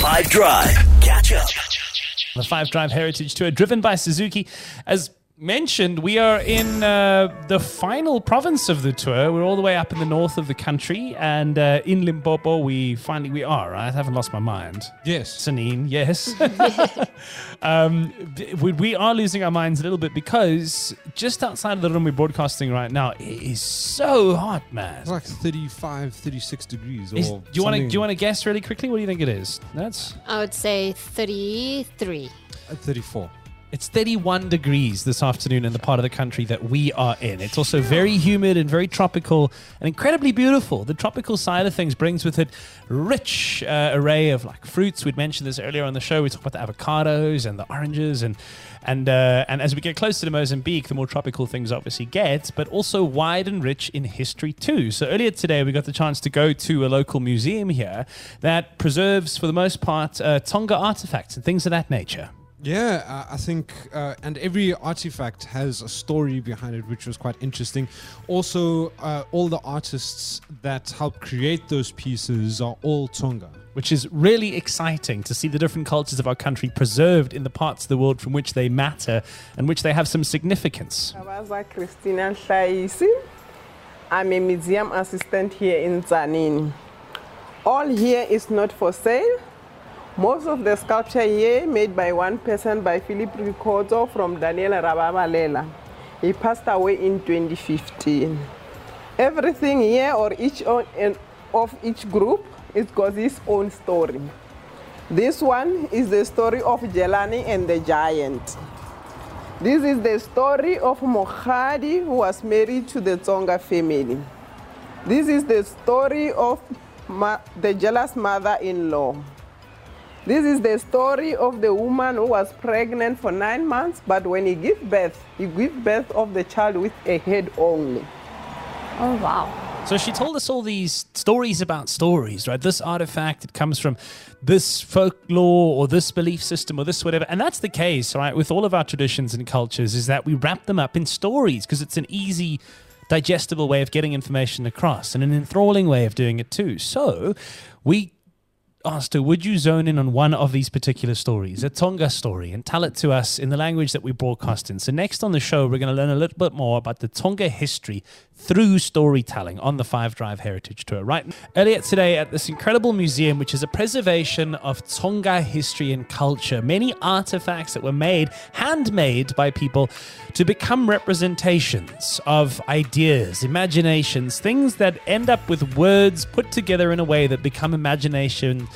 Five Drive. Catch up. The Five Drive Heritage Tour, driven by Suzuki. As mentioned, we are in uh, the final province of the tour. We're all the way up in the north of the country, and uh, in Limpopo, we finally we are. Right? I haven't lost my mind. Yes. Tzaneen, yes. um, we, we are losing our minds a little bit because just outside of the room we're broadcasting right now, it is so hot, man. It's like 35, 36 degrees. Is- or do you want to do you want to guess really quickly? What do you think it is? That's I would say 33. at 34. It's 31 degrees this afternoon in the part of the country that we are in. It's also very humid and very tropical and incredibly beautiful. The tropical side of things brings with it rich uh, array of like fruits. We'd mentioned this earlier on the show. We talked about the avocados and the oranges and and uh, and as we get closer to Mozambique, the more tropical things obviously get, but also wide and rich in history too. So earlier today, we got the chance to go to a local museum here that preserves, for the most part, uh, Tonga artifacts and things of that nature. Yeah, uh, I think, uh, and every artifact has a story behind it, which was quite interesting. Also, uh, all the artists that helped create those pieces are all Tonga. which is really exciting to see the different cultures of our country preserved in the parts of the world from which they matter and which they have some significance. Christina Shaisi. I'm a museum assistant here in Tzaneen. All here is not for sale. Most of the sculpture here made by one person by Philip Ricordo from Daniel Rababalela. He passed away in 2015. Everything here or each o- and of each group it got its own story. This one is the story of Jelani and the giant. This is the story of Mokhadi who was married to the Tsonga family. This is the story of the jealous mother-in-law. This is the story of the woman who was pregnant for nine months, but when he gave birth, he gave birth of the child with a head only. Oh, wow. So she told us all these stories about stories, right? This artifact, it comes from this folklore or this belief system or this whatever. And that's the case, right? With all of our traditions and cultures, is that we wrap them up in stories because it's an easy, digestible way of getting information across and an enthralling way of doing it too. So we asked her, would you zone in on one of these particular stories, a Tonga story, and tell it to us in the language that we broadcast in? So, next on the show, we're going to learn a little bit more about the Tonga history through storytelling on the Five Drive Heritage Tour. Right earlier today at this incredible museum, which is a preservation of Tonga history and culture, many artifacts that were made, handmade by people to become representations of ideas, imaginations, things that end up with words put together in a way that become imagination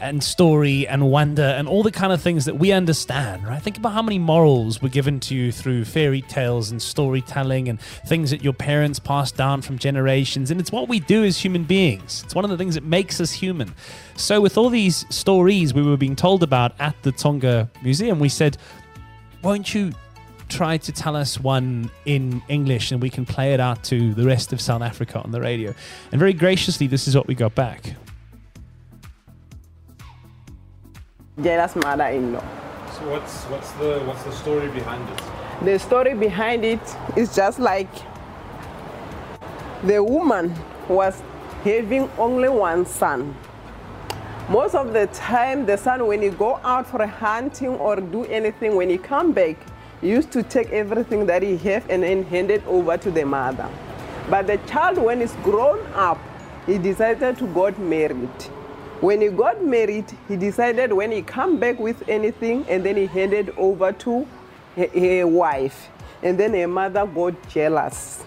and story and wonder and all the kind of things that we understand, right? Think about how many morals were given to you through fairy tales and storytelling and things that your parents passed down from generations. And it's what we do as human beings. It's one of the things that makes us human. So, with all these stories we were being told about at the Tonga Museum, we said, won't you try to tell us one in English and we can play it out to the rest of South Africa on the radio? And very graciously, this is what we got back. Jealous mother-in-law. So, what's, what's, the, what's the story behind it? The story behind it is just like the woman was having only one son. Most of the time, the son, when he go out for hunting or do anything, when he come back, he used to take everything that he have and then hand it over to the mother. But the child, when he's grown up, he decided to get married. When he got married, he decided when he come back with anything, and then he handed over to her, her wife. And then her mother got jealous.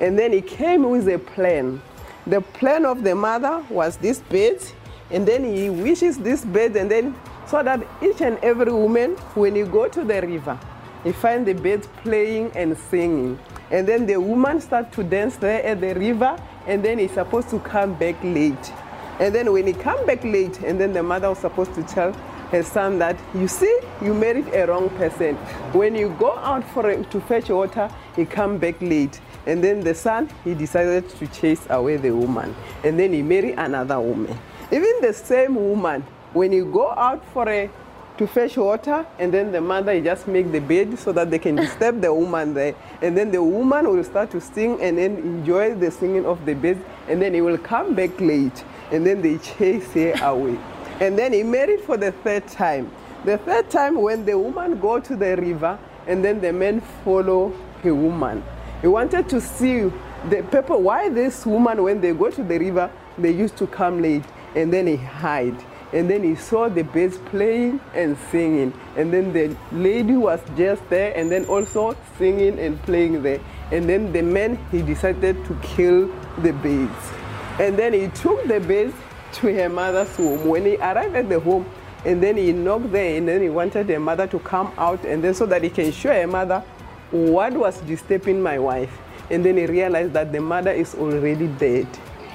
And then he came with a plan. The plan of the mother was this bed, and then he wishes this bed, and then so that each and every woman, when you go to the river, you find the birds playing and singing. And then the woman start to dance there at the river, and then he's supposed to come back late. And then when he come back late, and then the mother was supposed to tell her son that, you see, you married a wrong person. When you go out for a, to fetch water, he come back late. And then the son, he decided to chase away the woman. And then he marry another woman. Even the same woman, when you go out for a to fetch water, and then the mother he just make the bed so that they can disturb the woman there. And then the woman will start to sing and then enjoy the singing of the bed, and then he will come back late, and then they chase her away. And then he married for the third time. The third time, when the woman go to the river, and then the men follow the woman. He wanted to see the people, why this woman, when they go to the river, they used to come late, and then he hide. And then he saw the birds playing and singing. And then the lady was just there and then also singing and playing there. And then the man, he decided to kill the birds. And then he took the birds to her mother's home. When he arrived at the home, and then he knocked there, and then he wanted her mother to come out, and then so that he can show her mother what was disturbing my wife. And then he realized that the mother is already dead,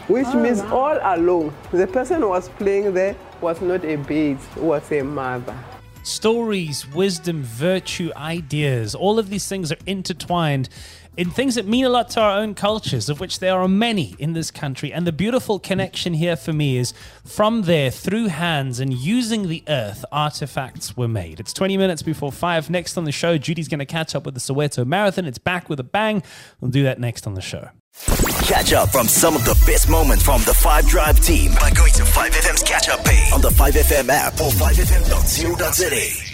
which oh, means all along, the person who was playing there was not a babe, was a mother. Stories, wisdom, virtue, ideas, all of these things are intertwined in things that mean a lot to our own cultures, of which there are many in this country. And the beautiful connection here for me is from there, through hands and using the earth, artifacts were made. It's 20 minutes before five. Next on the show, Judy's going to catch up with the Soweto Marathon. It's back with a bang. We'll do that next on the show. Catch up from some of the best moments from the 5 Drive team by going to 5FM's catch up page on the 5FM app or 5FM.co.za.